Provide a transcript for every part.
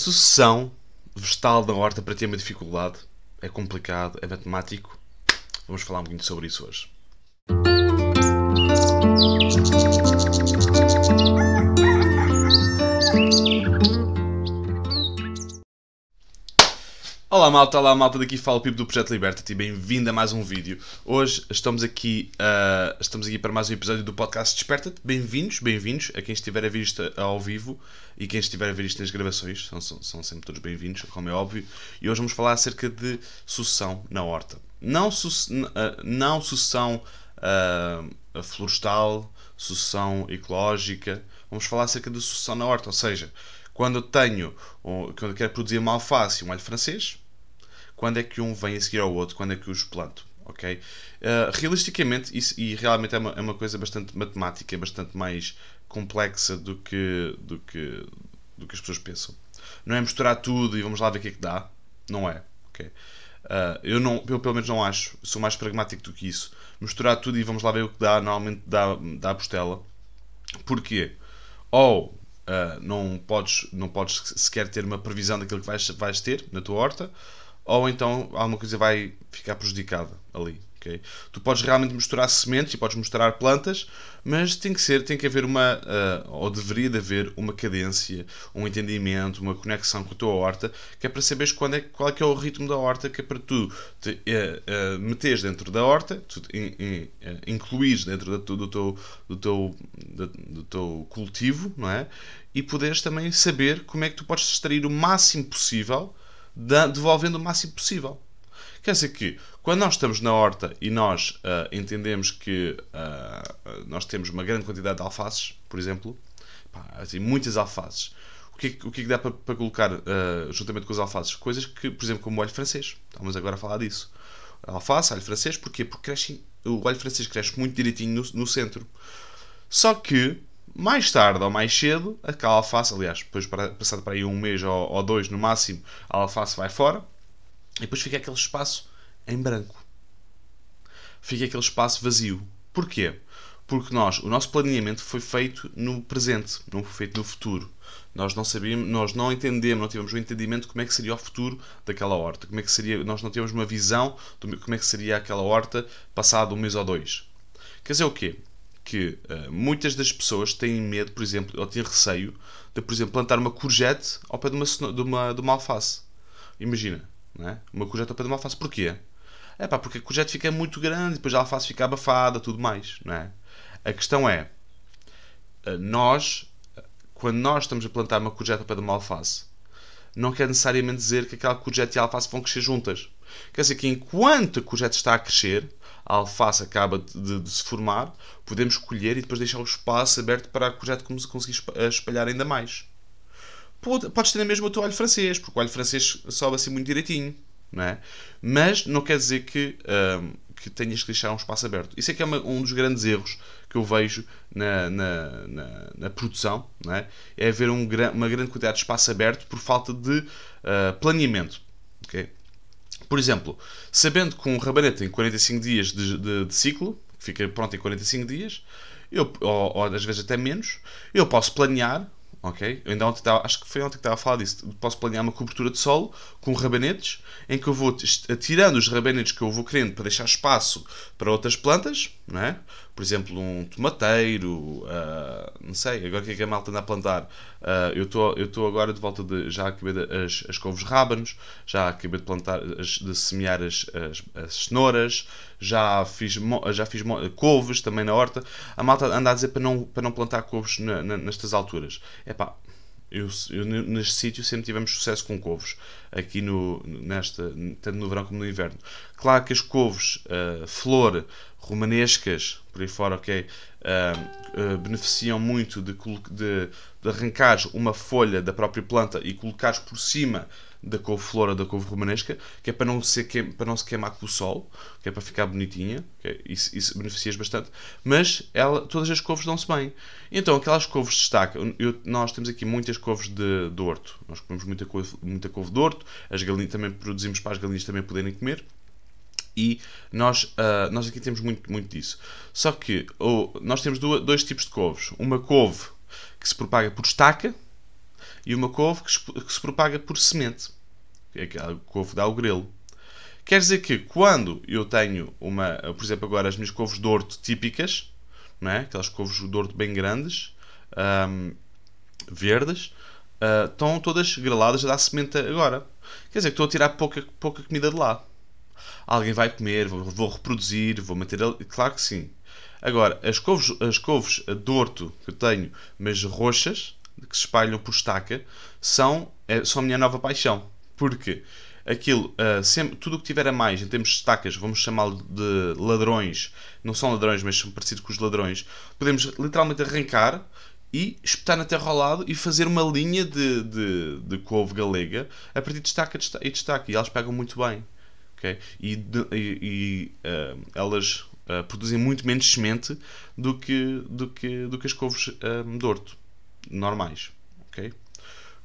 Sucessão vegetal da horta para ti é uma dificuldade, é complicado, é matemático. Vamos falar um bocadinho sobre isso hoje. Olá malta, olá malta, daqui fala o Pipo do Projeto Liberta-te e bem-vindo a mais um vídeo. Hoje estamos aqui, uh, estamos aqui para mais um episódio do podcast Desperta-te. Bem-vindos, bem-vindos a quem estiver a ver isto ao vivo e quem estiver a ver isto nas gravações, são, são, são sempre todos bem-vindos, como é óbvio. E hoje vamos falar acerca de sucessão na horta. Não, su uh, não sucessão uh, florestal, sucessão ecológica, vamos falar acerca de sucessão na horta, ou seja, quando eu tenho, quando eu quero produzir uma alface e um alho francês, quando é que um vem a seguir ao outro, quando é que os planto, ok? Uh, realisticamente, isso, e realmente é uma, é uma coisa bastante matemática, bastante mais complexa do que, do que, do que as pessoas pensam. Não é misturar tudo e vamos lá ver o que é que dá, não é, ok? Uh, eu, não, eu pelo menos não acho, sou mais pragmático do que isso. Misturar tudo e vamos lá ver o que dá, normalmente dá, dá postela. Porquê? Ou uh, não, podes, não podes sequer ter uma previsão daquilo que vais, vais ter na tua horta, ou então alguma coisa vai ficar prejudicada ali. Okay? Tu podes realmente misturar sementes e podes misturar plantas, mas tem que ser, tem que haver uma, uh, ou deveria de haver uma cadência, um entendimento, uma conexão com a tua horta, que é para saberes quando é, qual é que é o ritmo da horta, que é para tu te uh, uh, meteres dentro da horta, tu in, in, uh, incluires dentro do, do, teu, do, teu, do, do teu cultivo, não é? E poderes também saber como é que tu podes extrair o máximo possível devolvendo o máximo possível. Quer dizer que, quando nós estamos na horta e nós uh, entendemos que uh, nós temos uma grande quantidade de alfaces, por exemplo, pá, assim, muitas alfaces, o que, é, o que, é dá para, para colocar uh, juntamente com as alfaces? Coisas que, por exemplo, como o alho francês. Estamos agora a falar disso. Alface, alho francês, porquê? Porque cresce, o alho francês cresce muito direitinho no, no centro. Só que mais tarde ou mais cedo, aquela alface, aliás, depois passado para aí um mês ou, ou, dois no máximo, a alface vai fora e depois fica aquele espaço em branco. Fica aquele espaço vazio. Porquê? Porque nós, o nosso planeamento foi feito no presente, não foi feito no futuro. Nós não sabíamos, nós não entendemos, não tivemos o um entendimento de como é que seria o futuro daquela horta, como é que seria, nós não tínhamos uma visão de como é que seria aquela horta passado um mês ou dois. Quer dizer o quê? Que uh, muitas das pessoas têm medo, por exemplo, ou têm receio de, por exemplo, plantar uma courgette ao pé de uma, de uma, de uma alface. Imagina, é? uma courgette ao pé de uma alface. Porquê? É pá, porque a courgette fica muito grande, depois a alface fica abafada, tudo mais, não é? A questão é, uh, nós, quando nós estamos a plantar uma courgette ao pé de uma alface, não quer necessariamente dizer que aquela courgette e a alface vão crescer juntas. Quer dizer que enquanto a courgette está a crescer, a alface acaba de, de, se formar, podemos colher e depois deixar o espaço aberto para a courgette conseguir espalhar ainda mais. Pode, podes ter mesmo o teu alho francês, porque o alho francês sobe assim muito direitinho, não é? Mas não quer dizer que, um, que tenhas que deixar um espaço aberto. Isso é que é uma, um dos grandes erros que eu vejo na, na, na, na produção, não é? É haver um, uma grande quantidade de espaço aberto por falta de uh, planeamento. Okay? Por exemplo, sabendo que um rabanete tem 45 dias de, de, de ciclo, fica pronto em 45 dias, eu, ou, ou às vezes até menos, eu posso planear ok? Eu ainda ontem estava, acho que foi ontem que estava a falar disso. Posso planear uma cobertura de solo com rabanetes, em que eu vou tirando os rabanetes que eu vou querendo para deixar espaço para outras plantas, não é? Por exemplo, um tomateiro, uh, não sei, agora o que é que a malta anda a plantar? Uh, eu estou agora de volta de. Já acabei de, as, as couves rábanos, já acabei de plantar, as, de semear as, as, as, cenouras, já fiz, já fiz couves também na horta. A malta anda a dizer para não, para não plantar couves na, na, nestas alturas. É pá, eu, eu, neste sítio sempre tivemos sucesso com couves, aqui no, nesta, tanto no verão como no inverno. Claro que as couves, uh, flor, romanescas, por aí fora, ok, uh, uh, beneficiam muito de, de, de arrancar uma folha da própria planta e colocar por cima da couve-flor ou da couve romanesca, que é para não, ser que, para não se queimar com o sol, que é para ficar bonitinha, okay? isso, isso beneficia bastante, mas ela, todas as couves dão-se bem. Então, aquelas couves destacam. Eu, nós temos aqui muitas couves de, de horto, nós comemos muita couve, muita couve de horto, as galinhas também produzimos para as galinhas também poderem comer. E nós, uh, nós aqui temos muito, muito disso. Só que nós temos dois tipos de couves. Uma couve que se propaga por estaca, e uma couve que, se propaga por semente. É a couve dá o grelo. Quer dizer que quando eu tenho uma, por exemplo, agora as minhas couves de orto típicas, não é? aquelas couves de orto bem grandes, verdes, uh, estão todas greladas a dar semente agora. Quer dizer que estou a tirar pouca, pouca comida de lá. Alguém vai comer, vou, vou reproduzir, vou manter. Claro que sim. Agora, as couves, as couves de orto que eu tenho, mas roxas, que se espalham por estaca, são, é, são a minha nova paixão. Porque aquilo, uh, sempre, tudo o que tiver a mais em termos de estacas, vamos chamá-lo de ladrões, não são ladrões, mas são parecidos com os ladrões, podemos literalmente arrancar e espetar na terra ao lado e fazer uma linha de, de, de couve galega a partir de estaca e de estaca. E elas pegam muito bem. Okay? E, de, e, e uh, elas uh, produzem muito menos semente do que, do que, do que as couves uh, de orto normais. Okay?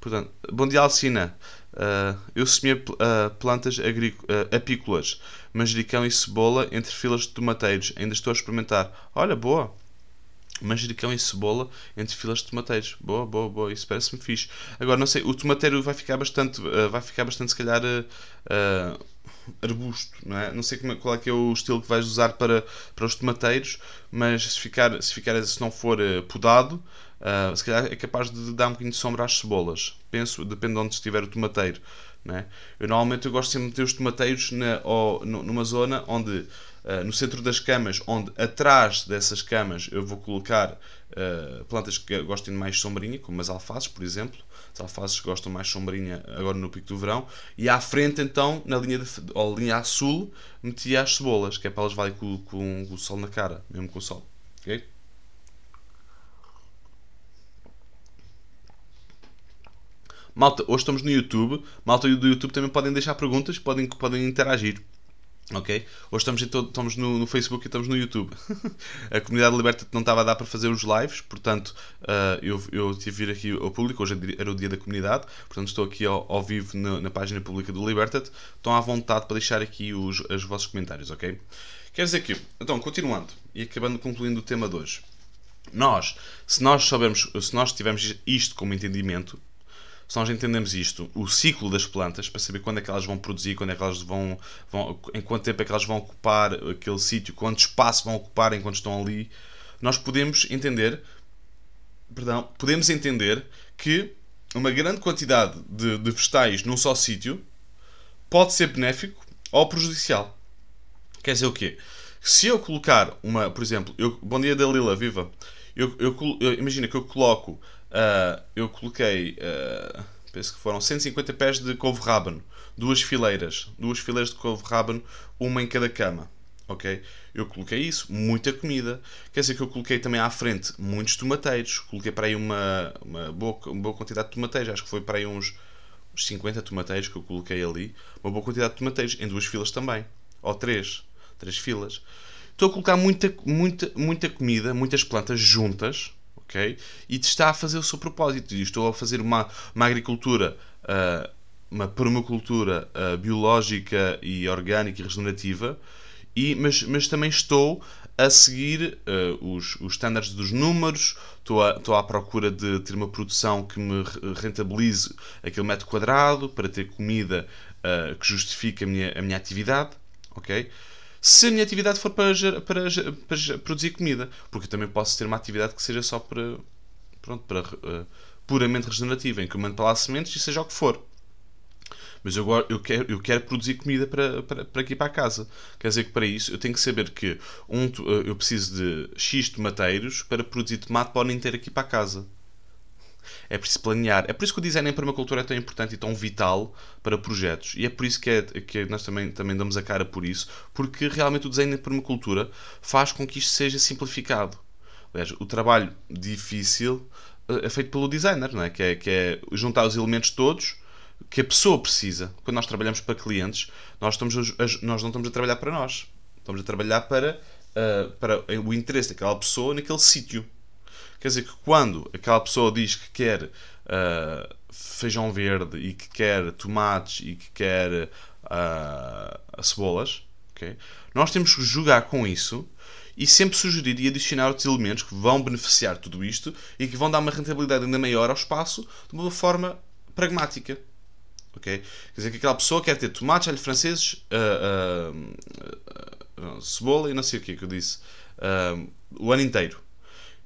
Portanto, bom dia, Alcina. Uh, eu semia uh, plantas uh, apícolas, manjericão e cebola entre filas de tomateiros. Ainda estou a experimentar. Olha, boa manjericão e cebola entre filas de tomateiros. Boa, boa, boa. Isso parece-me fixe. Agora, não sei, o tomateiro vai ficar bastante, vai ficar bastante se calhar, arbusto, não é? Não sei como, é, qual é que é o estilo que vais usar para, para os tomateiros, mas se ficar, se, ficar, se não for uh, se calhar é capaz de dar um bocadinho de sombra às cebolas. Penso, depende de onde estiver o tomateiro. Não é? Eu normalmente eu gosto sempre de meter os tomateiros na, ou, numa zona onde uh, no centro das camas, onde atrás dessas camas eu vou colocar uh, plantas que gostem de mais sombrinha, como as alfaces, por exemplo. As alfaces gostam mais sombrinha agora no pico do verão. E à frente, então, na linha, de, ou linha a sul, metia as cebolas, que é para elas valerem com, com, com o sol na cara, mesmo com o sol. Ok? Malta, hoje estamos no YouTube. Malta do YouTube também podem deixar perguntas, podem, podem interagir. Ok? Hoje estamos, estamos no, no, Facebook e estamos no YouTube. a comunidade Liberta não estava a dar para fazer os lives, portanto uh, eu, eu tive de vir aqui ao público. Hoje era o dia da comunidade, portanto estou aqui ao, ao vivo na, na, página pública do Liberta. Estão à vontade para deixar aqui os, os vossos comentários, ok? Quer dizer que, então, continuando e acabando concluindo o tema de hoje. Nós, se nós soubermos, se nós tivermos isto como entendimento, se nós entendemos isto, o ciclo das plantas, para saber quando é que elas vão produzir, quando é que elas vão, vão em quanto tempo é que elas vão ocupar aquele sítio, quanto espaço vão ocupar enquanto estão ali, nós podemos entender, perdão, podemos entender que uma grande quantidade de, de vegetais num só sítio pode ser benéfico ou prejudicial. Quer dizer o quê? Se eu colocar uma, por exemplo, eu, bom dia Dalila, viva. Eu, eu, eu, imagina que eu coloco uh, eu coloquei, uh, penso que foram 150 pés de couve rábano, duas fileiras, duas fileiras de couve rábano, uma em cada cama. Ok? Eu coloquei isso, muita comida. Quer dizer que eu coloquei também à frente muitos tomateiros. Coloquei para aí uma, uma, boa, uma boa quantidade de tomateiros. Acho que foi para aí uns, uns 50 tomateiros que eu coloquei ali. Uma boa quantidade de tomateiros. Em duas filas também. Ou três. Três filas. Estou a colocar muita, muita, muita comida, muitas plantas juntas ok? E está a fazer o seu propósito. E estou a fazer uma, uma agricultura, uh, uma permacultura uh, biológica e orgânica e regenerativa, e, mas, mas também estou a seguir uh, os, os dos números, estou, a, estou à procura de ter uma produção que me rentabilize aquele metro quadrado para ter comida que justifique a minha, a minha atividade, ok? Se a minha atividade for para, para, para, produzir comida. Porque eu também posso ter uma atividade que seja só para, pronto, para uh, puramente regenerativa, em que eu mando para lá sementes e seja o que for. Mas eu, eu, quero, eu quero produzir comida para, para, para aqui para a casa. Quer dizer que para isso eu tenho que saber que um, eh, eu preciso de X tomateiros para produzir tomate para o nem ter aqui para a casa. É preciso planear. É por isso que o design em permacultura é tão importante e tão vital para projetos. E é por isso que, é, que nós também, também damos a cara por isso, porque realmente o design em permacultura faz com que isto seja simplificado. Aliás, o trabalho difícil eh, é feito pelo designer, não é? Que, é? que é juntar os elementos todos que a pessoa precisa. Quando nós trabalhamos para clientes, nós, estamos a, nós não estamos a trabalhar para nós. Estamos a trabalhar para, uh, para o interesse daquela pessoa naquele sítio. Quer dizer que quando aquela pessoa diz que quer uh, feijão verde e que quer tomates e que quer uh, cebolas, okay? nós temos que jogar com isso e sempre sugerir e adicionar outros elementos que vão beneficiar tudo isto e que vão dar uma rentabilidade ainda maior ao espaço de uma forma pragmática. Okay? Quer dizer que aquela pessoa quer ter tomates, alho franceses, uh, uh, uh, cebola e não sei o que que eu disse o ano inteiro.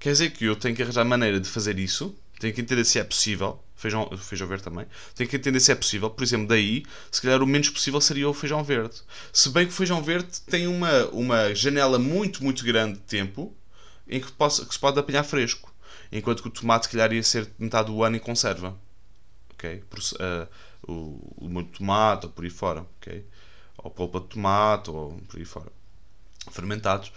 Quer dizer que eu tenho que arranjar maneira de fazer isso, tenho que entender se é possível, feijão, feijão verde também, tenho que entender se é possível, por exemplo, daí, se calhar o menos possível seria o feijão verde. Se bem que o feijão verde tem uma, uma janela muito, muito grande de tempo em que, possa, que se pode apanhar fresco, enquanto que o tomate, se calhar, ia ser metade do ano em conserva. Ok? Por, uh, o, o tomate, ou por aí fora, ok? Ou polpa de tomate, ou por aí fora. Fermentados.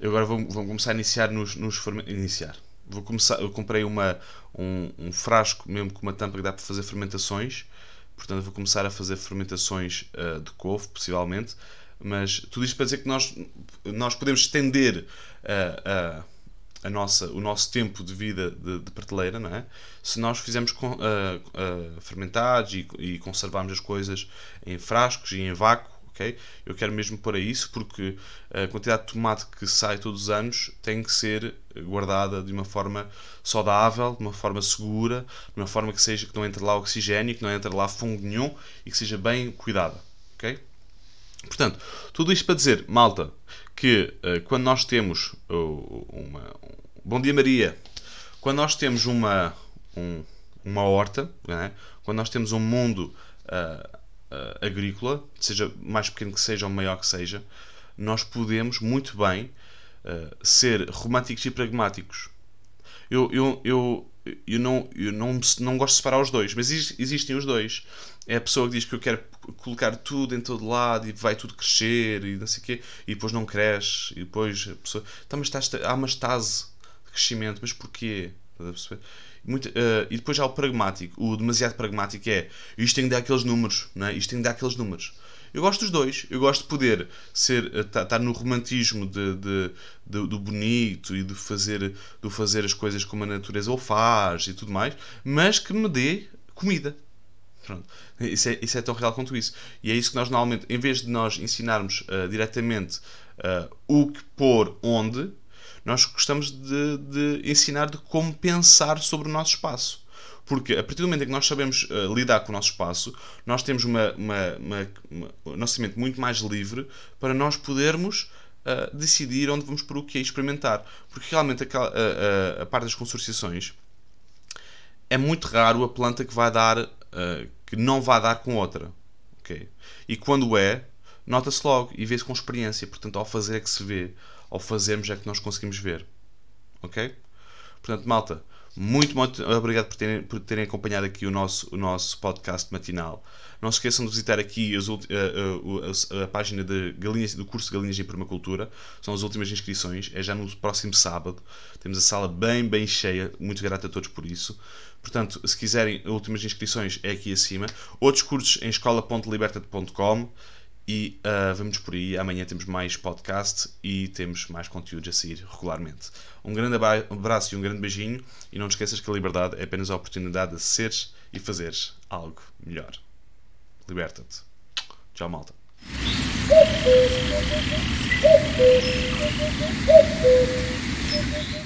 Eu agora vou, vou começar a iniciar nos, nos iniciar. Vou começar, eu comprei uma, um, um, frasco mesmo com uma tampa que dá para fazer fermentações. Portanto, vou começar a fazer fermentações uh, de couve, possivelmente. Mas tudo isto para dizer que nós, nós podemos estender uh, uh, a nossa, o nosso tempo de vida de, de prateleira, não é? Se nós fizermos uh, fermentados e, e, conservarmos as coisas em frascos e em vácuo, Eu quero mesmo pôr a isso porque a quantidade de tomate que sai todos os anos tem que ser guardada de uma forma saudável, de uma forma segura, de uma forma que seja que não entre lá oxigênio, que não entre lá fungo nenhum e que seja bem cuidada, ok? Portanto, tudo isto para dizer, malta, que uh, quando nós temos uh, uma. Um, bom dia, Maria! Quando nós temos uma, um, uma horta, é? quando nós temos um mundo uh, agrícola, seja mais pequeno que seja ou maior que seja, nós podemos muito bem ser românticos e pragmáticos. Eu, eu, eu, eu, não, eu não, não gosto de separar os dois, mas existem os dois é a pessoa que diz que eu quero colocar tudo em todo lado e vai tudo crescer e não sei o quê, e depois não cresce, e depois a pessoa. Então, mas está, há uma estase de crescimento, mas porquê? Muito, uh, e depois há o pragmático, o demasiado pragmático é isto tem que dar aqueles números, não é? isto tem que dar aqueles números. Eu gosto dos dois, eu gosto de poder ser estar eh, no romantismo de, de, de, do bonito e de fazer, de fazer as coisas como a natureza o faz e tudo mais, mas que me dê comida. Pronto. Isso, é, isso é tão real quanto isso. E é isso que nós normalmente, em vez de nós ensinarmos uh, diretamente uh, o que pôr onde, nós gostamos de, de, ensinar de como pensar sobre o nosso espaço. Porque a partir do momento em que nós sabemos uh, lidar com o nosso espaço, nós temos uma, uma, uma, uma, um nosso mente muito mais livre para nós podermos uh, decidir onde vamos por o que é experimentar. Porque realmente a, a, a, parte das consorciações é muito raro a planta que vai dar uh, que não vá dar com outra. Okay? E quando é, nota-se logo e vê-se com experiência. Portanto, ao fazer é que se vê, ao fazermos é que nós conseguimos ver. Ok? Portanto, malta, muito, muito obrigado por terem, por terem acompanhado aqui o nosso, o nosso podcast matinal. Não se esqueçam de visitar aqui as, a, a, a, a, página de galinhas, do curso de Galinhas em Permacultura. São as últimas inscrições. É já no próximo sábado. Temos a sala bem, bem cheia. Muito grato a todos por isso. Portanto, se quiserem últimas inscrições, é aqui acima. Outros cursos em escola.libertate.com e uh, vamos por aí. Amanhã temos mais podcast e temos mais conteúdos a sair regularmente. Um grande abraço e um grande beijinho. E não te esqueças que a liberdade é apenas a oportunidade de seres e fazeres algo melhor. Liberta-te. Tchau, malta.